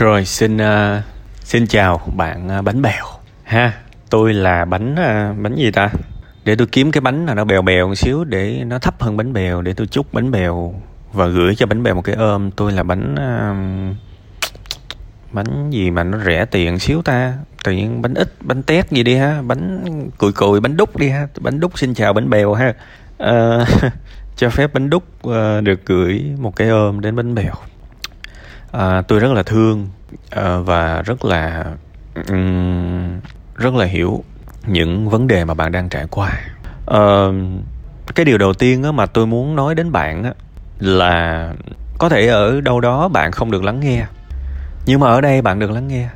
Rồi xin uh, xin chào bạn uh, bánh bèo ha. Tôi là bánh uh, bánh gì ta? Để tôi kiếm cái bánh nào nó bèo bèo một xíu để nó thấp hơn bánh bèo để tôi chúc bánh bèo và gửi cho bánh bèo một cái ôm. Tôi là bánh uh, bánh gì mà nó rẻ tiền xíu ta tự nhiên bánh ít bánh tét gì đi ha bánh cùi cùi bánh đúc đi ha bánh đúc xin chào bánh bèo ha uh, cho phép bánh đúc uh, được gửi một cái ôm đến bánh bèo à, tôi rất là thương à, và rất là um, rất là hiểu những vấn đề mà bạn đang trải qua. À, cái điều đầu tiên á, mà tôi muốn nói đến bạn á, là có thể ở đâu đó bạn không được lắng nghe nhưng mà ở đây bạn được lắng nghe.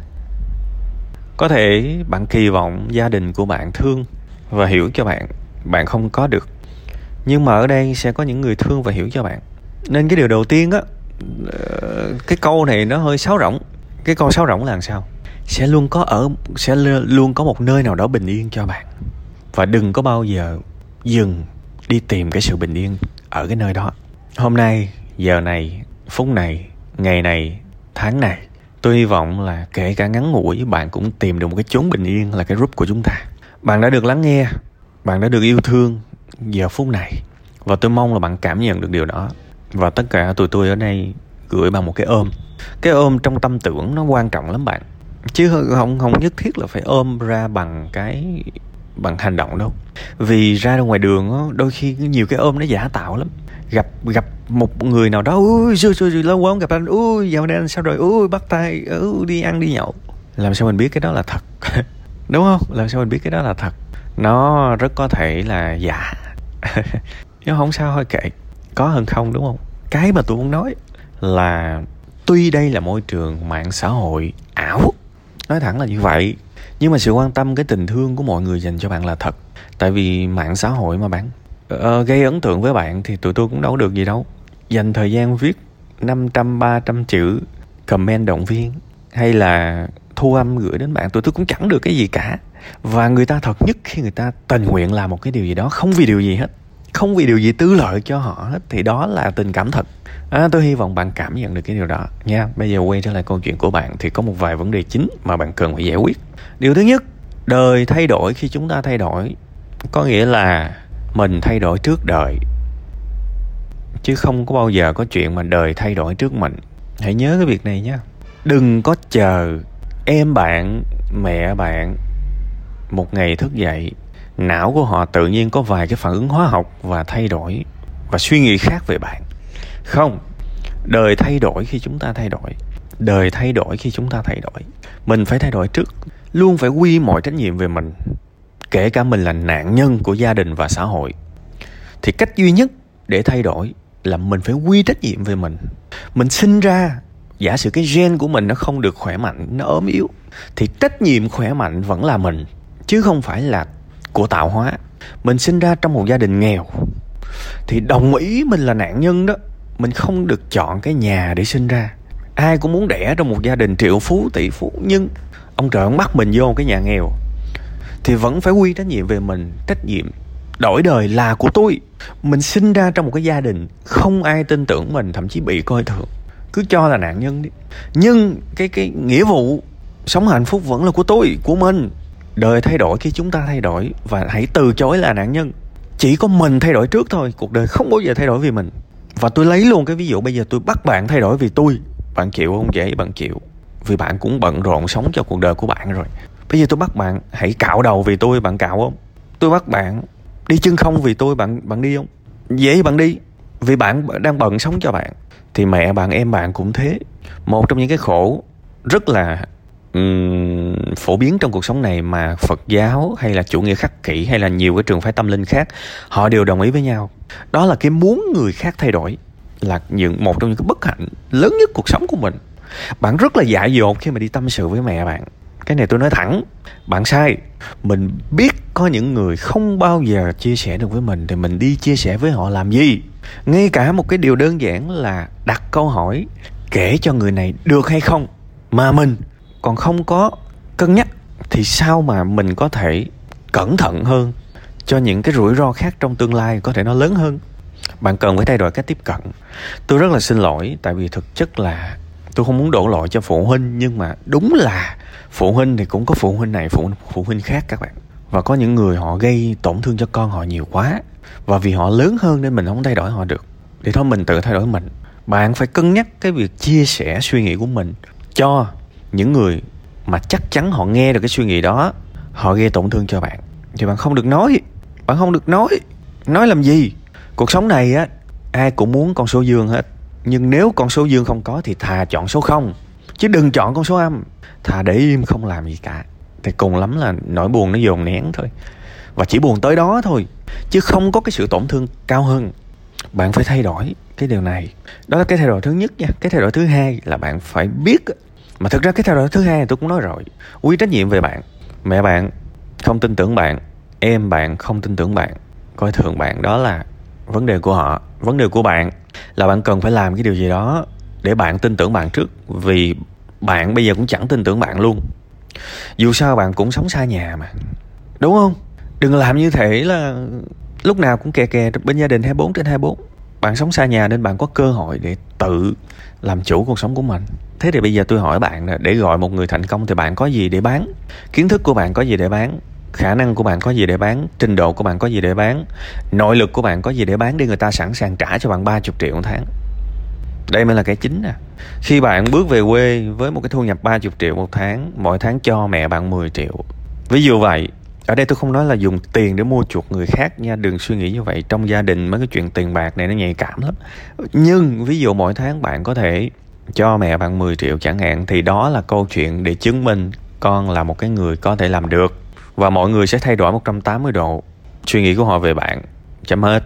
Có thể bạn kỳ vọng gia đình của bạn thương và hiểu cho bạn bạn không có được nhưng mà ở đây sẽ có những người thương và hiểu cho bạn. Nên cái điều đầu tiên á Ờ, cái câu này nó hơi sáo rỗng. Cái câu sáo rỗng là làm sao? Sẽ luôn có ở, sẽ luôn có một nơi nào đó bình yên cho bạn. Và đừng có bao giờ dừng đi tìm cái sự bình yên ở cái nơi đó. Hôm nay, giờ này, phút này, ngày này, tháng này, tôi hy vọng là kể cả ngắn ngủi, bạn cũng tìm được một cái chốn bình yên là cái group của chúng ta. Bạn đã được lắng nghe, bạn đã được yêu thương giờ phút này. Và tôi mong là bạn cảm nhận được điều đó và tất cả tụi tôi ở đây gửi bằng một cái ôm. Cái ôm trong tâm tưởng nó quan trọng lắm bạn. Chứ không không nhất thiết là phải ôm ra bằng cái bằng hành động đâu. Vì ra ra ngoài đường đó, đôi khi nhiều cái ôm nó giả tạo lắm. Gặp gặp một người nào đó ui xưa xưa lâu quá không gặp anh. Ui dạo này anh sao rồi? Ui bắt tay. Ui đi ăn đi nhậu. Làm sao mình biết cái đó là thật? Đúng không? Làm sao mình biết cái đó là thật? Nó rất có thể là giả. Nhưng không sao thôi kệ có hơn không đúng không? Cái mà tôi muốn nói là tuy đây là môi trường mạng xã hội ảo nói thẳng là như vậy nhưng mà sự quan tâm cái tình thương của mọi người dành cho bạn là thật. Tại vì mạng xã hội mà bạn uh, gây ấn tượng với bạn thì tụi tôi cũng đâu được gì đâu. Dành thời gian viết 500, 300 chữ comment động viên hay là thu âm gửi đến bạn tụi tôi cũng chẳng được cái gì cả. Và người ta thật nhất khi người ta tình nguyện làm một cái điều gì đó không vì điều gì hết không vì điều gì tư lợi cho họ hết thì đó là tình cảm thật. À, tôi hy vọng bạn cảm nhận được cái điều đó nha. Bây giờ quay trở lại câu chuyện của bạn thì có một vài vấn đề chính mà bạn cần phải giải quyết. Điều thứ nhất đời thay đổi khi chúng ta thay đổi có nghĩa là mình thay đổi trước đời. Chứ không có bao giờ có chuyện mà đời thay đổi trước mình. Hãy nhớ cái việc này nhé đừng có chờ em bạn mẹ bạn một ngày thức dậy não của họ tự nhiên có vài cái phản ứng hóa học và thay đổi và suy nghĩ khác về bạn. Không, đời thay đổi khi chúng ta thay đổi. Đời thay đổi khi chúng ta thay đổi. Mình phải thay đổi trước, luôn phải quy mọi trách nhiệm về mình, kể cả mình là nạn nhân của gia đình và xã hội. Thì cách duy nhất để thay đổi là mình phải quy trách nhiệm về mình. Mình sinh ra, giả sử cái gen của mình nó không được khỏe mạnh, nó ốm yếu, thì trách nhiệm khỏe mạnh vẫn là mình, chứ không phải là của tạo hóa. Mình sinh ra trong một gia đình nghèo. Thì đồng ý mình là nạn nhân đó, mình không được chọn cái nhà để sinh ra. Ai cũng muốn đẻ trong một gia đình triệu phú, tỷ phú, nhưng ông trời ông bắt mình vô cái nhà nghèo. Thì vẫn phải quy trách nhiệm về mình, trách nhiệm đổi đời là của tôi. Mình sinh ra trong một cái gia đình không ai tin tưởng mình, thậm chí bị coi thường. Cứ cho là nạn nhân đi. Nhưng cái cái nghĩa vụ sống hạnh phúc vẫn là của tôi, của mình đời thay đổi khi chúng ta thay đổi và hãy từ chối là nạn nhân. Chỉ có mình thay đổi trước thôi, cuộc đời không bao giờ thay đổi vì mình. Và tôi lấy luôn cái ví dụ, bây giờ tôi bắt bạn thay đổi vì tôi. Bạn chịu không dễ, bạn chịu. Vì bạn cũng bận rộn sống cho cuộc đời của bạn rồi. Bây giờ tôi bắt bạn, hãy cạo đầu vì tôi, bạn cạo không? Tôi bắt bạn, đi chân không vì tôi, bạn bạn đi không? Dễ bạn đi, vì bạn đang bận sống cho bạn. Thì mẹ bạn, em bạn cũng thế. Một trong những cái khổ rất là um, phổ biến trong cuộc sống này mà Phật giáo hay là chủ nghĩa khắc kỷ hay là nhiều cái trường phái tâm linh khác họ đều đồng ý với nhau. Đó là cái muốn người khác thay đổi là những một trong những cái bất hạnh lớn nhất cuộc sống của mình. Bạn rất là dại dột khi mà đi tâm sự với mẹ bạn. Cái này tôi nói thẳng bạn sai. Mình biết có những người không bao giờ chia sẻ được với mình thì mình đi chia sẻ với họ làm gì? Ngay cả một cái điều đơn giản là đặt câu hỏi kể cho người này được hay không? Mà mình còn không có cân nhắc thì sao mà mình có thể cẩn thận hơn cho những cái rủi ro khác trong tương lai có thể nó lớn hơn? Bạn cần phải thay đổi cách tiếp cận. Tôi rất là xin lỗi, tại vì thực chất là tôi không muốn đổ lỗi cho phụ huynh, nhưng mà đúng là phụ huynh thì cũng có phụ huynh này, phụ phụ huynh khác các bạn. Và có những người họ gây tổn thương cho con họ nhiều quá, và vì họ lớn hơn nên mình không thay đổi họ được. Thì thôi, mình tự thay đổi mình. Bạn phải cân nhắc cái việc chia sẻ suy nghĩ của mình cho những người mà chắc chắn họ nghe được cái suy nghĩ đó, họ gây tổn thương cho bạn. Thì bạn không được nói. Bạn không được nói. Nói làm gì? Cuộc sống này á, ai cũng muốn con số dương hết. Nhưng nếu con số dương không có thì thà chọn số không. Chứ đừng chọn con số âm. Thà để im không làm gì cả. Thì cùng lắm là nỗi buồn nó dồn nén thôi. Và chỉ buồn tới đó thôi. Chứ không có cái sự tổn thương cao hơn. Bạn phải thay đổi cái điều này. Đó là cái thay đổi thứ nhất nha. Cái thay đổi thứ hai là bạn phải biết mà thực ra cái thay đổi thứ hai tôi cũng nói rồi. Quy trách nhiệm về bạn. Mẹ bạn không tin tưởng bạn. Em bạn không tin tưởng bạn. Coi thường bạn đó là vấn đề của họ, vấn đề của bạn. Là bạn cần phải làm cái điều gì đó để bạn tin tưởng bạn trước. Vì bạn bây giờ cũng chẳng tin tưởng bạn luôn. Dù sao bạn cũng sống xa nhà mà. Đúng không? Đừng làm như thế là lúc nào cũng kè kè bên gia đình 24 trên 24 bạn sống xa nhà nên bạn có cơ hội để tự làm chủ cuộc sống của mình thế thì bây giờ tôi hỏi bạn là để gọi một người thành công thì bạn có gì để bán? Kiến thức của bạn có gì để bán? Khả năng của bạn có gì để bán? Trình độ của bạn có gì để bán? Nội lực của bạn có gì để bán để người ta sẵn sàng trả cho bạn 30 triệu một tháng? Đây mới là cái chính nè. Khi bạn bước về quê với một cái thu nhập 30 triệu một tháng, mỗi tháng cho mẹ bạn 10 triệu. Ví dụ vậy, ở đây tôi không nói là dùng tiền để mua chuộc người khác nha, đừng suy nghĩ như vậy. Trong gia đình mấy cái chuyện tiền bạc này nó nhạy cảm lắm. Nhưng ví dụ mỗi tháng bạn có thể cho mẹ bạn 10 triệu chẳng hạn, thì đó là câu chuyện để chứng minh con là một cái người có thể làm được. Và mọi người sẽ thay đổi 180 độ. Suy nghĩ của họ về bạn, chấm hết.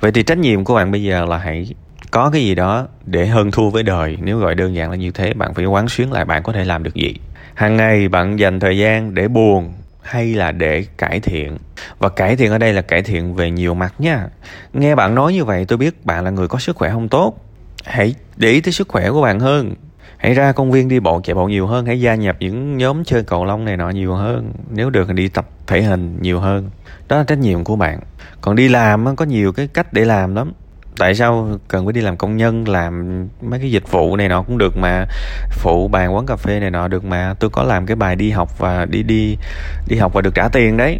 Vậy thì trách nhiệm của bạn bây giờ là hãy có cái gì đó để hơn thua với đời. Nếu gọi đơn giản là như thế, bạn phải quán xuyến lại bạn có thể làm được gì. Hàng ngày bạn dành thời gian để buồn hay là để cải thiện? Và cải thiện ở đây là cải thiện về nhiều mặt nha. Nghe bạn nói như vậy, tôi biết bạn là người có sức khỏe không tốt hãy để ý tới sức khỏe của bạn hơn. Hãy ra công viên đi bộ, chạy bộ nhiều hơn. Hãy gia nhập những nhóm chơi cầu lông này nọ nhiều hơn. Nếu được thì đi tập thể hình nhiều hơn. Đó là trách nhiệm của bạn. Còn đi làm có nhiều cái cách để làm lắm. Tại sao cần phải đi làm công nhân, làm mấy cái dịch vụ này nọ cũng được mà, phụ bàn quán cà phê này nọ được mà. Tôi có làm cái bài đi học và đi đi đi học và được trả tiền đấy.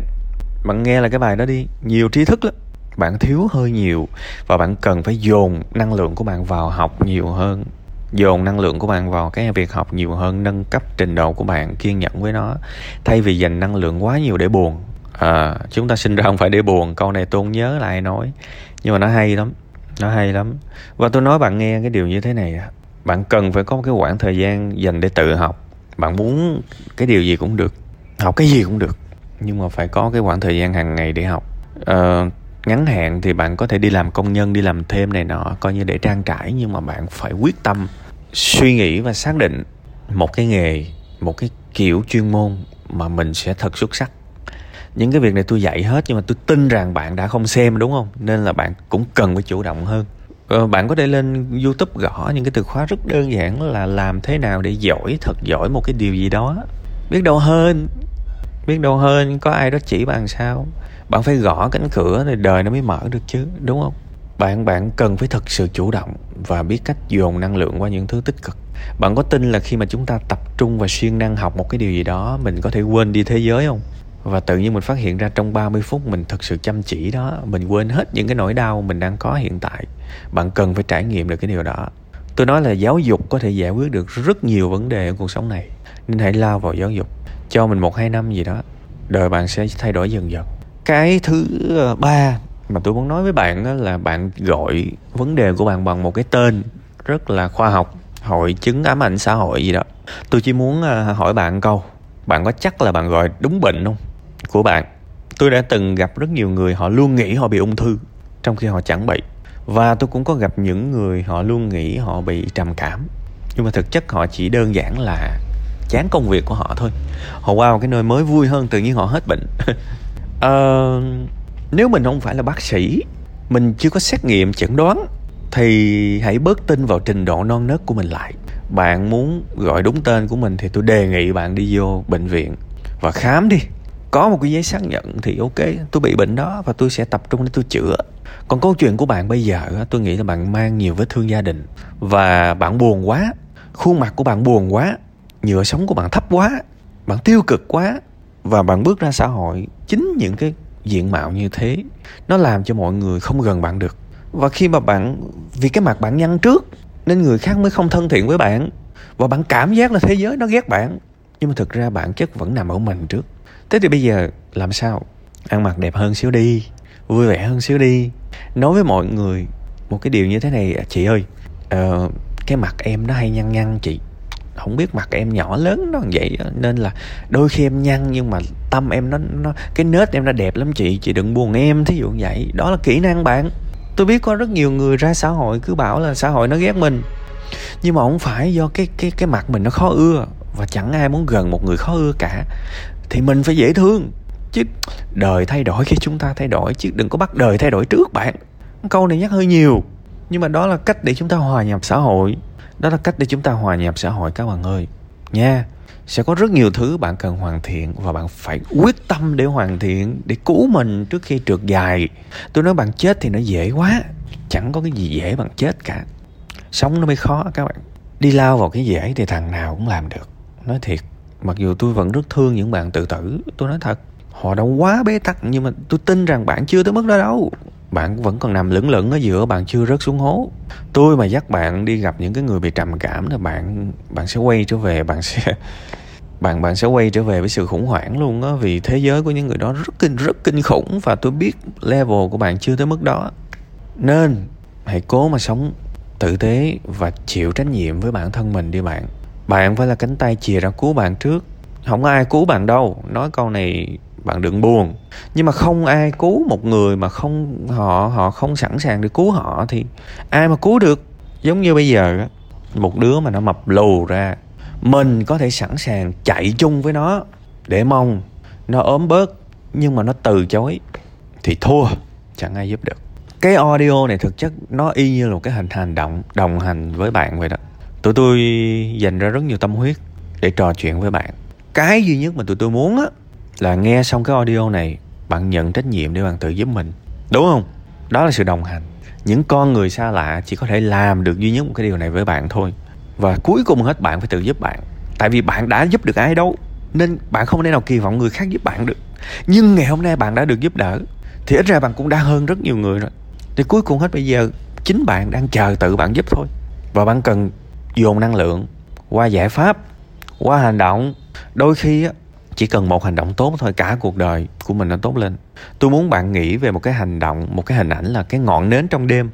Bạn nghe là cái bài đó đi. Nhiều trí thức lắm bạn thiếu hơi nhiều và bạn cần phải dồn năng lượng của bạn vào học nhiều hơn. Dồn năng lượng của bạn vào cái việc học nhiều hơn nâng cấp trình độ của bạn kiên nhẫn với nó. Thay vì dành năng lượng quá nhiều để buồn. À, chúng ta sinh ra không phải để buồn câu này tôi không nhớ là ai nói. Nhưng mà nó hay lắm nó hay lắm. Và tôi nói bạn nghe cái điều như thế này à. bạn cần phải có một cái khoảng thời gian dành để tự học. Bạn muốn cái điều gì cũng được học cái gì cũng được. Nhưng mà phải có cái khoảng thời gian hàng ngày để học. À, ngắn hạn thì bạn có thể đi làm công nhân, đi làm thêm này nọ, coi như để trang trải, nhưng mà bạn phải quyết tâm suy nghĩ và xác định một cái nghề, một cái kiểu chuyên môn mà mình sẽ thật xuất sắc. Những cái việc này tôi dạy hết nhưng mà tôi tin rằng bạn đã không xem, đúng không? Nên là bạn cũng cần phải chủ động hơn. Ờ, bạn có thể lên youtube gõ những cái từ khóa rất đơn giản là làm thế nào để giỏi, thật giỏi một cái điều gì đó. Biết đâu hơn biết đâu hơn có ai đó chỉ bạn sao? Bạn phải gõ cánh cửa thì đời nó mới mở được chứ, đúng không? Bạn bạn cần phải thật sự chủ động và biết cách dồn năng lượng qua những thứ tích cực. Bạn có tin là khi mà chúng ta tập trung và siêng năng học một cái điều gì đó, mình có thể quên đi thế giới không? Và tự nhiên mình phát hiện ra trong 30 phút mình thật sự chăm chỉ đó, mình quên hết những cái nỗi đau mình đang có hiện tại. Bạn cần phải trải nghiệm được cái điều đó. Tôi nói là giáo dục có thể giải quyết được rất nhiều vấn đề ở cuộc sống này. Nên hãy lao vào giáo dục. Cho mình một hai năm gì đó, đời bạn sẽ thay đổi dần dần cái thứ ờ, ba. Mà tôi muốn nói với bạn là bạn gọi vấn đề của bạn bằng một cái tên rất là khoa học, hội chứng ám ảnh xã hội gì đó. Tôi chỉ muốn ờ, hỏi bạn câu, bạn có chắc là bạn gọi đúng bệnh không? Của bạn. Tôi đã từng gặp rất nhiều người họ luôn nghĩ họ bị ung thư trong khi họ chẳng bị và tôi cũng có gặp những người họ luôn nghĩ họ bị trầm cảm. Nhưng mà thực chất họ chỉ đơn giản là chán công việc của họ thôi. Họ qua một cái nơi mới vui hơn tự nhiên họ hết bệnh. uh, nếu mình không phải là bác sĩ mình chưa có xét nghiệm chẩn đoán thì hãy bớt tin vào trình độ non nớt của mình lại. Bạn muốn gọi đúng tên của mình thì tôi đề nghị bạn đi vô bệnh viện và khám đi. Có một cái giấy xác nhận thì ok tôi bị bệnh đó và tôi sẽ tập trung để tôi chữa. Còn câu chuyện của bạn bây giờ tôi nghĩ là bạn mang nhiều vết thương gia đình và bạn buồn quá khuôn mặt của bạn buồn quá nhựa sống của bạn thấp quá bạn tiêu cực quá và bạn bước ra xã hội chính những cái diện mạo như thế nó làm cho mọi người không gần bạn được. Và khi mà bạn vì cái mặt bạn nhăn trước nên người khác mới không thân thiện với bạn. Và bạn cảm giác là thế giới nó ghét bạn. Nhưng mà thực ra bản chất vẫn nằm ở mình trước. Thế thì bây giờ làm sao? Ăn mặc đẹp hơn xíu đi vui vẻ hơn xíu đi. Nói với mọi người một cái điều như thế này à, chị ơi uh, cái mặt em nó hay nhăn nhăn chị không biết mặt em nhỏ lớn nó vậy nên là đôi khi em nhăn, nhưng mà tâm em nó nó, cái nết em nó đẹp lắm chị chị đừng buồn em, thí dụ vậy. Đó là kỹ năng bạn. Tôi biết có rất nhiều người ra xã hội cứ bảo là xã hội nó ghét mình. Nhưng mà không phải do cái cái cái mặt mình nó khó ưa, và chẳng ai muốn gần một người khó ưa cả. Thì mình phải dễ thương, chứ đời thay đổi khi chúng ta thay đổi, chứ đừng có bắt đời thay đổi trước bạn. Câu này nhắc hơi nhiều, nhưng mà đó là cách để chúng ta hòa nhập xã hội đó là cách để chúng ta hòa nhập xã hội các bạn ơi. Nha, sẽ có rất nhiều thứ bạn cần hoàn thiện và bạn phải quyết tâm để hoàn thiện, để cứu mình trước khi trượt dài. Tôi nói bạn chết thì nó dễ quá, chẳng có cái gì dễ bằng chết cả. Sống nó mới khó các bạn. Đi lao vào cái dễ thì thằng nào cũng làm được. Nói thiệt, mặc dù tôi vẫn rất thương những bạn tự tử, tôi nói thật, họ đã quá bế tắc, nhưng mà tôi tin rằng bạn chưa tới mức đó đâu bạn vẫn còn nằm lững lững ở giữa, bạn chưa rớt xuống hố. Tôi mà dắt bạn đi gặp những cái người bị trầm cảm là bạn bạn sẽ quay trở về, bạn sẽ, bạn bạn sẽ quay trở về với sự khủng hoảng luôn á, vì thế giới của những người đó rất kinh rất kinh khủng và tôi biết level của bạn chưa tới mức đó. Nên, hãy cố mà sống tử tế và chịu trách nhiệm với bản thân mình đi bạn. Bạn phải là cánh tay chìa ra cứu bạn trước. Không có ai cứu bạn đâu. Nói câu này bạn đừng buồn. Nhưng mà không ai cứu một người mà không, họ họ không sẵn sàng để cứu họ thì ai mà cứu được? Giống như bây giờ một đứa mà nó mập lù ra, mình có thể sẵn sàng chạy chung với nó để mong nó ốm bớt, nhưng mà nó từ chối thì thua, chẳng ai giúp được. Cái audio này thực chất nó y như là một cái hình hành động, đồng hành với bạn vậy đó. Tụi tôi dành ra rất nhiều tâm huyết để trò chuyện với bạn. Cái duy nhất mà tụi tôi muốn á là nghe xong cái audio này, bạn nhận trách nhiệm để bạn tự giúp mình. Đúng không? Đó là sự đồng hành. Những con người xa lạ chỉ có thể làm được duy nhất một cái điều này với bạn thôi. Và cuối cùng hết, bạn phải tự giúp bạn. Tại vì bạn đã giúp được ai đâu, nên bạn không thể nào kỳ vọng người khác giúp bạn được. Nhưng ngày hôm nay bạn đã được giúp đỡ, thì ít ra bạn cũng đã hơn rất nhiều người rồi. Thì cuối cùng hết bây giờ, chính bạn đang chờ tự bạn giúp thôi. Và bạn cần dồn năng lượng, qua giải pháp, qua hành động. Đôi khi á chỉ cần một hành động tốt thôi, cả cuộc đời của mình nó tốt lên. Tôi muốn bạn nghĩ về một cái hành động, một cái hình ảnh là cái ngọn nến trong đêm.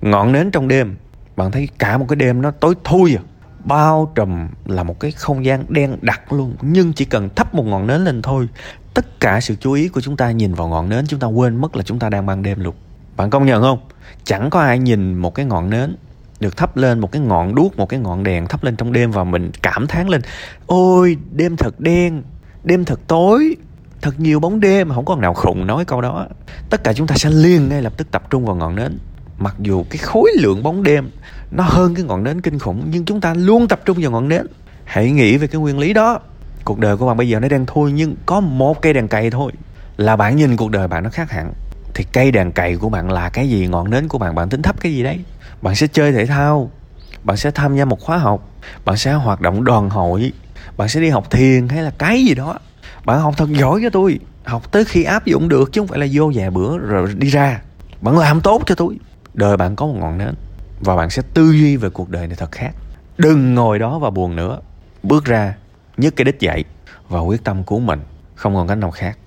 Ngọn nến trong đêm, bạn thấy cả một cái đêm nó tối thui à. Bao trùm là một cái không gian đen đặc luôn, nhưng chỉ cần thắp một ngọn nến lên thôi, tất cả sự chú ý của chúng ta nhìn vào ngọn nến, chúng ta quên mất là chúng ta đang ban đêm luôn. Bạn công nhận không? Chẳng có ai nhìn một cái ngọn nến được thắp lên, một cái ngọn đuốc, một cái ngọn đèn thắp lên trong đêm và mình cảm thán lên, ôi, đêm thật đen đêm thật tối, thật nhiều bóng đêm không có nào khùng nói câu đó. Tất cả chúng ta sẽ liền ngay lập tức tập trung vào ngọn nến. Mặc dù cái khối lượng bóng đêm nó hơn cái ngọn nến kinh khủng, nhưng chúng ta luôn tập trung vào ngọn nến. Hãy nghĩ về cái nguyên lý đó. Cuộc đời của bạn bây giờ nó đang thui nhưng có một cây đèn cày thôi. Là bạn nhìn cuộc đời bạn nó khác hẳn. Thì cây đèn cày của bạn là cái gì? Ngọn nến của bạn bạn tính thấp cái gì đấy? Bạn sẽ chơi thể thao. Bạn sẽ tham gia một khóa học. Bạn sẽ hoạt động đoàn hội bạn sẽ đi học thiền hay là cái gì đó. Bạn học thật giỏi cho tôi. Học tới khi áp dụng được chứ không phải là vô vài bữa rồi đi ra. Bạn làm tốt cho tôi. Đời bạn có một ngọn nến và bạn sẽ tư duy về cuộc đời này thật khác. Đừng ngồi đó và buồn nữa. Bước ra nhấc cái đích dậy và quyết tâm cứu mình, không còn cách nào khác.